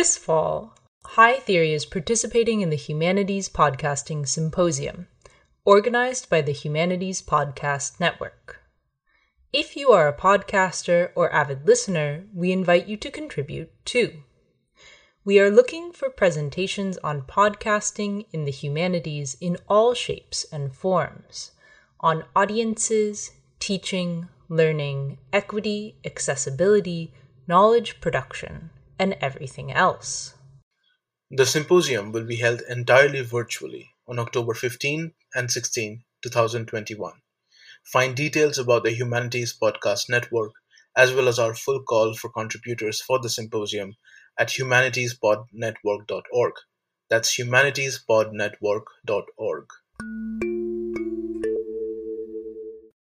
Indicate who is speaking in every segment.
Speaker 1: This fall, High Theory is participating in the Humanities Podcasting Symposium, organized by the Humanities Podcast Network. If you are a podcaster or avid listener, we invite you to contribute too. We are looking for presentations on podcasting in the humanities in all shapes and forms, on audiences, teaching, learning, equity, accessibility, knowledge production, and everything else.
Speaker 2: The symposium will be held entirely virtually on October 15 and 16, 2021. Find details about the Humanities Podcast Network, as well as our full call for contributors for the symposium at humanitiespodnetwork.org. That's humanitiespodnetwork.org.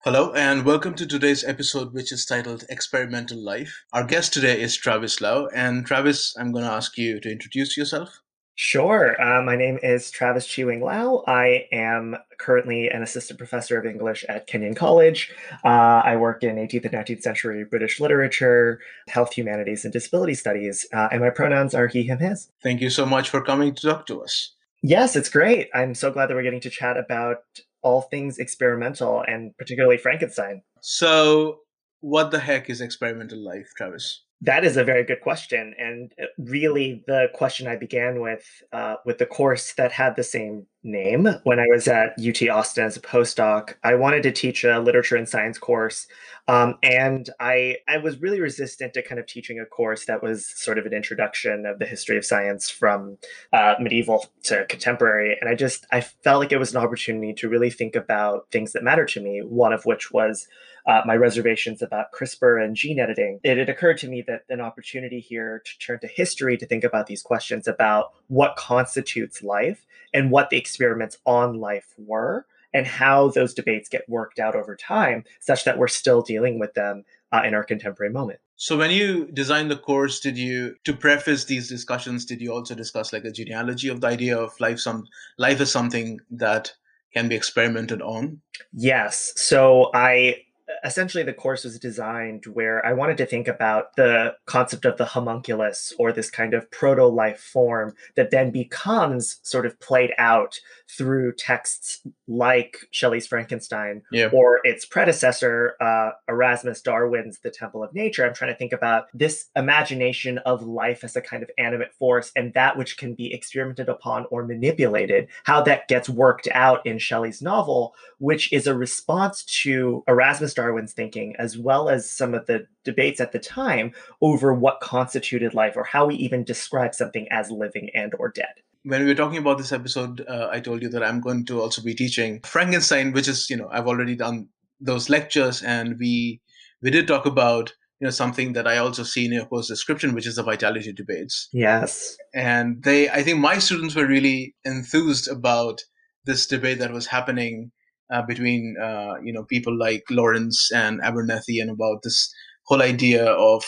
Speaker 2: Hello, and welcome to today's episode, which is titled Experimental Life. Our guest today is Travis Lau. And Travis, I'm going to ask you to introduce yourself.
Speaker 3: Sure. Uh, my name is Travis Chi Wing Lau. I am currently an assistant professor of English at Kenyon College. Uh, I work in 18th and 19th century British literature, health humanities, and disability studies. Uh, and my pronouns are he, him, his.
Speaker 2: Thank you so much for coming to talk to us.
Speaker 3: Yes, it's great. I'm so glad that we're getting to chat about all things experimental and particularly Frankenstein.
Speaker 2: So, what the heck is experimental life, Travis?
Speaker 3: That is a very good question, and uh, really the question I began with uh, with the course that had the same name when I was at UT Austin as a postdoc. I wanted to teach a literature and science course, um, and I I was really resistant to kind of teaching a course that was sort of an introduction of the history of science from uh, medieval to contemporary. And I just I felt like it was an opportunity to really think about things that matter to me. One of which was uh, my reservations about CRISPR and gene editing, it had occurred to me that an opportunity here to turn to history to think about these questions about what constitutes life and what the experiments on life were and how those debates get worked out over time such that we're still dealing with them uh, in our contemporary moment.
Speaker 2: So when you designed the course, did you to preface these discussions, did you also discuss like a genealogy of the idea of life some life is something that can be experimented on?
Speaker 3: Yes. So I essentially the course was designed where I wanted to think about the concept of the homunculus or this kind of proto life form that then becomes sort of played out through texts like Shelley's Frankenstein
Speaker 2: yeah.
Speaker 3: or its predecessor, uh, Erasmus Darwin's The Temple of Nature. I'm trying to think about this imagination of life as a kind of animate force and that which can be experimented upon or manipulated, how that gets worked out in Shelley's novel, which is a response to Erasmus Darwin's thinking, as well as some of the debates at the time over what constituted life or how we even describe something as living and or dead
Speaker 2: when we were talking about this episode, uh, I told you that I'm going to also be teaching Frankenstein, which is, you know, I've already done those lectures, and we we did talk about you know something that I also see in your course description, which is the vitality debates.
Speaker 3: Yes,
Speaker 2: and they, I think, my students were really enthused about this debate that was happening uh, between uh, you know people like Lawrence and Abernethy and about this whole idea of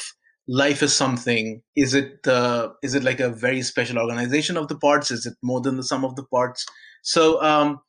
Speaker 2: life is something. Is it uh, is it like a very special organization of the parts? Is it more than the sum of the parts? So um,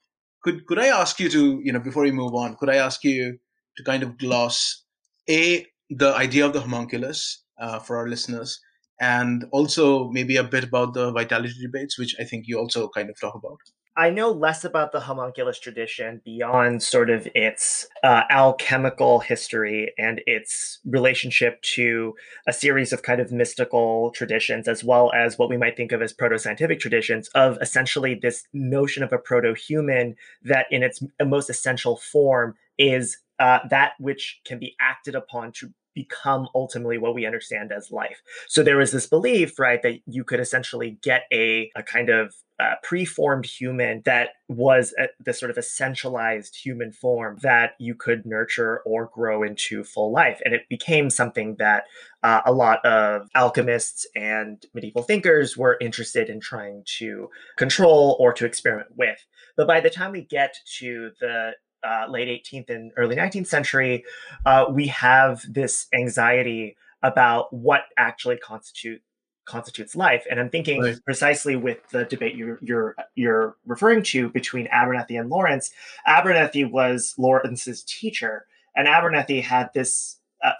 Speaker 2: could could i ask you to you know before we move on could i ask you to kind of gloss a the idea of the homunculus uh, for our listeners and also maybe a bit about the vitality debates which i think you also kind of talk about
Speaker 3: I know less about the homunculus tradition beyond sort of its uh, alchemical history and its relationship to a series of kind of mystical traditions, as well as what we might think of as proto scientific traditions, of essentially this notion of a proto human that, in its most essential form, is uh, that which can be acted upon to become ultimately what we understand as life. So there was this belief, right, that you could essentially get a, a kind of uh, preformed human that was the sort of essentialized human form that you could nurture or grow into full life. And it became something that uh, a lot of alchemists and medieval thinkers were interested in trying to control or to experiment with. But by the time we get to the uh, late 18th and early 19th century, uh, we have this anxiety about what actually constitute constitutes life. And I'm thinking right. precisely with the debate you're you're you're referring to between Abernethy and Lawrence. Abernethy was Lawrence's teacher, and Abernethy had this. Uh,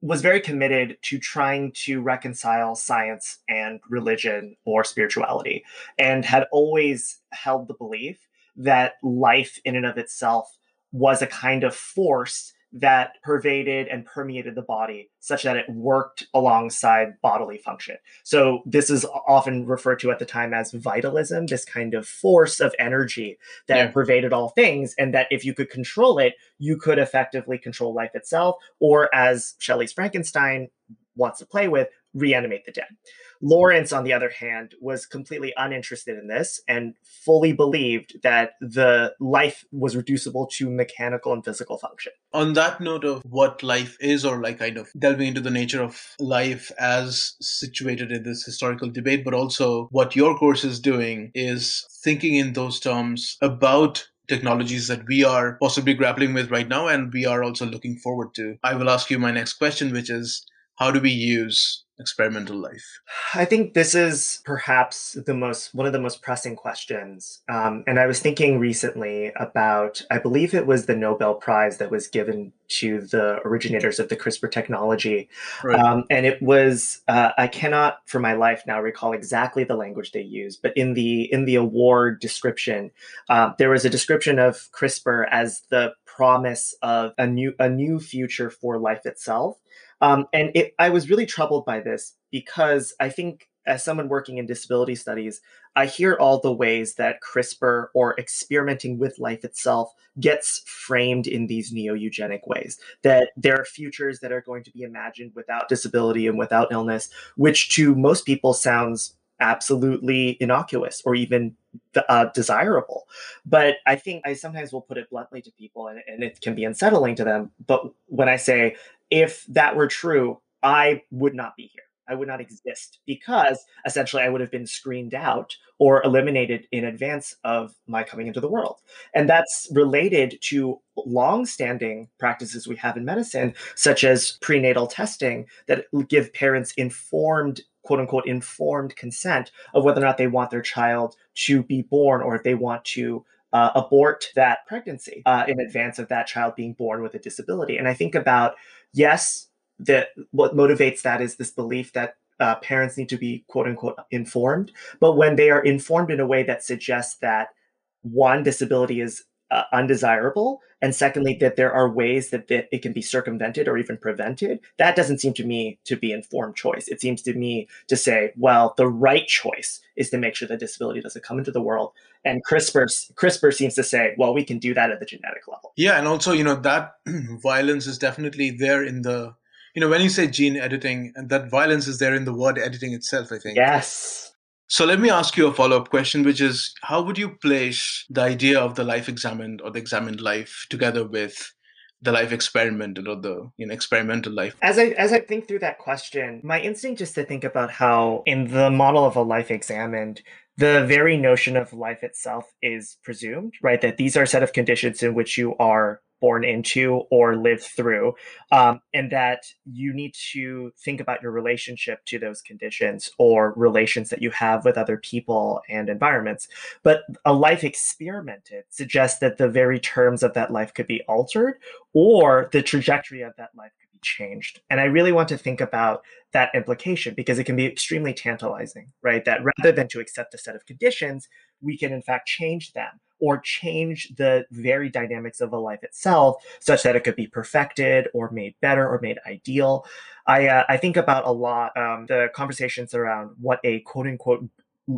Speaker 3: was very committed to trying to reconcile science and religion or spirituality, and had always held the belief that life in and of itself was a kind of force that pervaded and permeated the body such that it worked alongside bodily function. So, this is often referred to at the time as vitalism, this kind of force of energy that yeah. pervaded all things, and that if you could control it, you could effectively control life itself, or as Shelley's Frankenstein wants to play with, reanimate the dead. Lawrence, on the other hand, was completely uninterested in this and fully believed that the life was reducible to mechanical and physical function.
Speaker 2: On that note of what life is, or like kind of delving into the nature of life as situated in this historical debate, but also what your course is doing is thinking in those terms about technologies that we are possibly grappling with right now and we are also looking forward to. I will ask you my next question, which is how do we use experimental life?
Speaker 3: I think this is perhaps the most one of the most pressing questions. Um, and I was thinking recently about, I believe it was the Nobel Prize that was given to the originators of the CRISPR technology, right. um, and it was uh, I cannot for my life now recall exactly the language they used, but in the in the award description, uh, there was a description of CRISPR as the promise of a new a new future for life itself um, and it, I was really troubled by this because I think, as someone working in disability studies, I hear all the ways that CRISPR or experimenting with life itself gets framed in these neo eugenic ways. That there are futures that are going to be imagined without disability and without illness, which to most people sounds absolutely innocuous or even uh, desirable. But I think I sometimes will put it bluntly to people, and, and it can be unsettling to them. But when I say if that were true, I would not be here. I would not exist because essentially I would have been screened out or eliminated in advance of my coming into the world. And that's related to long-standing practices we have in medicine, such as prenatal testing that give parents informed quote unquote informed consent of whether or not they want their child to be born or if they want to uh, abort that pregnancy uh, in advance of that child being born with a disability. And I think about yes, that what motivates that is this belief that uh, parents need to be quote unquote informed. But when they are informed in a way that suggests that one disability is uh, undesirable, and secondly that there are ways that, that it can be circumvented or even prevented, that doesn't seem to me to be informed choice. It seems to me to say, well, the right choice is to make sure that disability doesn't come into the world. And CRISPR CRISPR seems to say, well, we can do that at the genetic level.
Speaker 2: Yeah, and also you know that violence is definitely there in the you know when you say gene editing, and that violence is there in the word editing itself. I think.
Speaker 3: Yes
Speaker 2: so let me ask you a follow up question, which is how would you place the idea of the life examined or the examined life together with the life experiment or the you know experimental life
Speaker 3: as i as i think through that question my instinct is to think about how in the model of a life examined the very notion of life itself is presumed, right? That these are a set of conditions in which you are born into or live through, um, and that you need to think about your relationship to those conditions or relations that you have with other people and environments. But a life experimented suggests that the very terms of that life could be altered or the trajectory of that life could changed. And I really want to think about that implication because it can be extremely tantalizing, right? That rather than to accept a set of conditions, we can in fact change them or change the very dynamics of a life itself such that it could be perfected or made better or made ideal. I, uh, I think about a lot um, the conversations around what a quote unquote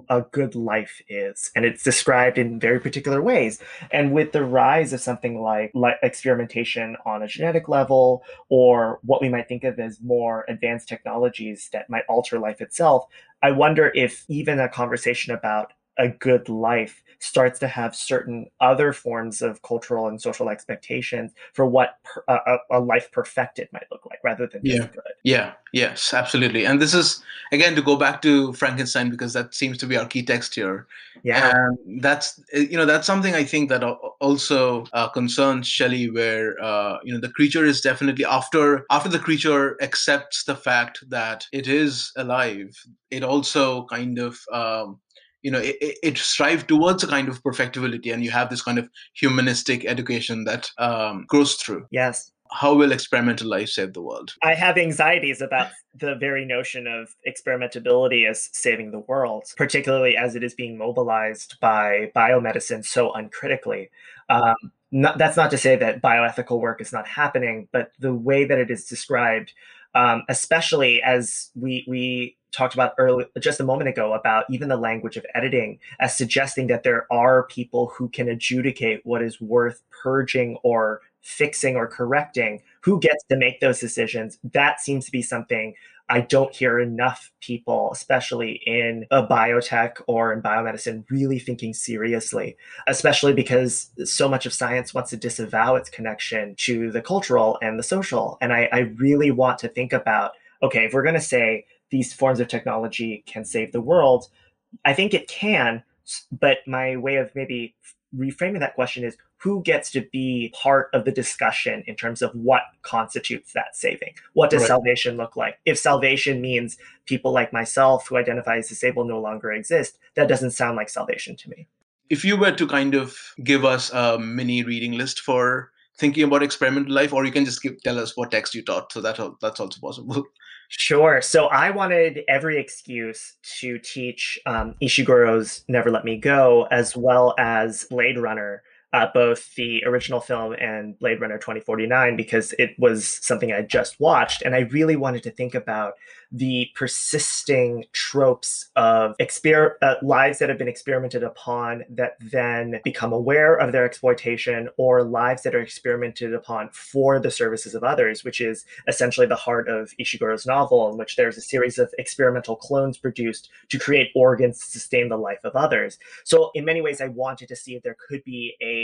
Speaker 3: a good life is and it's described in very particular ways. And with the rise of something like, like experimentation on a genetic level or what we might think of as more advanced technologies that might alter life itself i wonder if even a conversation about a good life starts to have certain other forms of cultural and social expectations for what per, a, a, life perfected might look like rather than
Speaker 2: yeah.
Speaker 3: good.
Speaker 2: Yeah, yes, absolutely. And this is, again, to go back to Frankenstein, because that seems to be our key text here.
Speaker 3: Yeah.
Speaker 2: And that's, you know, that's something I think that also uh, concerns Shelley, where, uh, you know, the creature is definitely, after, after the creature accepts the fact that it is alive, it also kind of, um, you know it, it strives towards a kind of perfectibility and you have this kind of humanistic education that um, goes through.
Speaker 3: Yes.
Speaker 2: How will experimental life save the world?
Speaker 3: I have anxieties about the very notion of experimentability as saving the world particularly as it is being mobilized by biomedicine so uncritically. Um, not, that's not to say that bioethical work is not happening but the way that it is described um, especially as we we talked about earlier just a moment ago about even the language of editing as suggesting that there are people who can adjudicate what is worth purging or fixing or correcting who gets to make those decisions. That seems to be something i don't hear enough people especially in a biotech or in biomedicine really thinking seriously especially because so much of science wants to disavow its connection to the cultural and the social and i, I really want to think about okay if we're going to say these forms of technology can save the world. I think it can, but my way of maybe reframing that question is who gets to be part of the discussion in terms of what constitutes that saving? What does right. salvation look like? If salvation means people like myself who identify as disabled no longer exist, that doesn't sound like salvation to me.
Speaker 2: If you were to kind of give us a mini reading list for thinking about experimental life, or you can just give, tell us what text you taught, so that that's also possible.
Speaker 3: Sure. So I wanted every excuse to teach um, Ishiguro's Never Let Me Go, as well as Blade Runner, uh, both the original film and Blade Runner 2049 because it was something I just watched. And I really wanted to think about the persisting tropes of exper- uh, lives that have been experimented upon that then become aware of their exploitation or lives that are experimented upon for the services of others, which is essentially the heart of Ishiguro's novel, in which there's a series of experimental clones produced to create organs to sustain the life of others. So, in many ways, I wanted to see if there could be a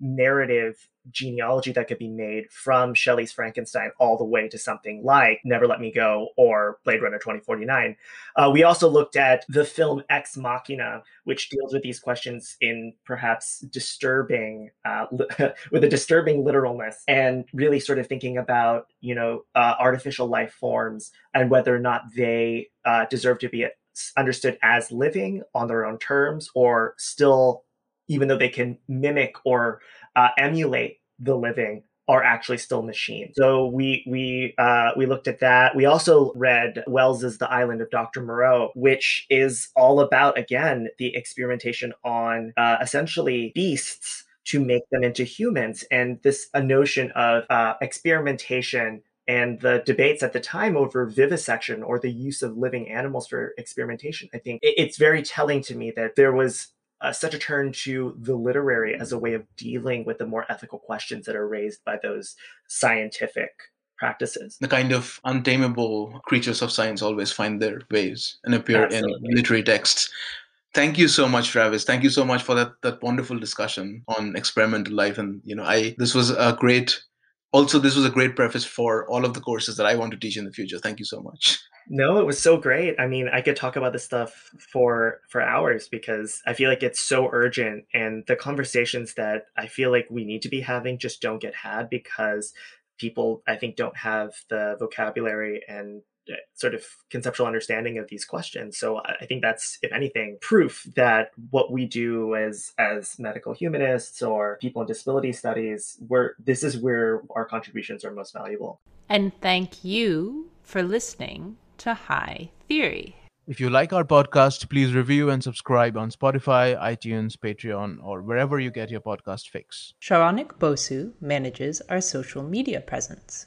Speaker 3: narrative genealogy that could be made from Shelley's Frankenstein all the way to something like Never Let Me Go or Blade Runner 2049. Uh, we also looked at the film Ex Machina, which deals with these questions in perhaps disturbing, uh, with a disturbing literalness, and really sort of thinking about, you know, uh, artificial life forms and whether or not they uh, deserve to be understood as living on their own terms or still even though they can mimic or uh, emulate the living are actually still machines. So we we uh, we looked at that. We also read Wells's The Island of Dr. Moreau, which is all about again the experimentation on uh, essentially beasts to make them into humans, and this a notion of uh, experimentation and the debates at the time over vivisection or the use of living animals for experimentation. I think it's very telling to me that there was uh, such a turn to the literary as a way of dealing with the more ethical questions that are raised by those scientific practices.
Speaker 2: The kind of untamable creatures of science always find their ways and appear Absolutely. in literary texts. Thank you so much, Travis. Thank you so much for that that wonderful discussion on experimental life. And you know, I this was a great also this was a great preface for all of the courses that I want to teach in the future. Thank you so much.
Speaker 3: No, it was so great. I mean, I could talk about this stuff for for hours because I feel like it's so urgent and the conversations that I feel like we need to be having just don't get had because people I think don't have the vocabulary and sort of conceptual understanding of these questions. So I think that's, if anything, proof that what we do as as medical humanists or people in disability studies, where this is where our contributions are most valuable.
Speaker 1: And thank you for listening to High Theory.
Speaker 4: If you like our podcast, please review and subscribe on Spotify, iTunes, Patreon, or wherever you get your podcast fix.
Speaker 1: Saronik Bosu manages our social media presence.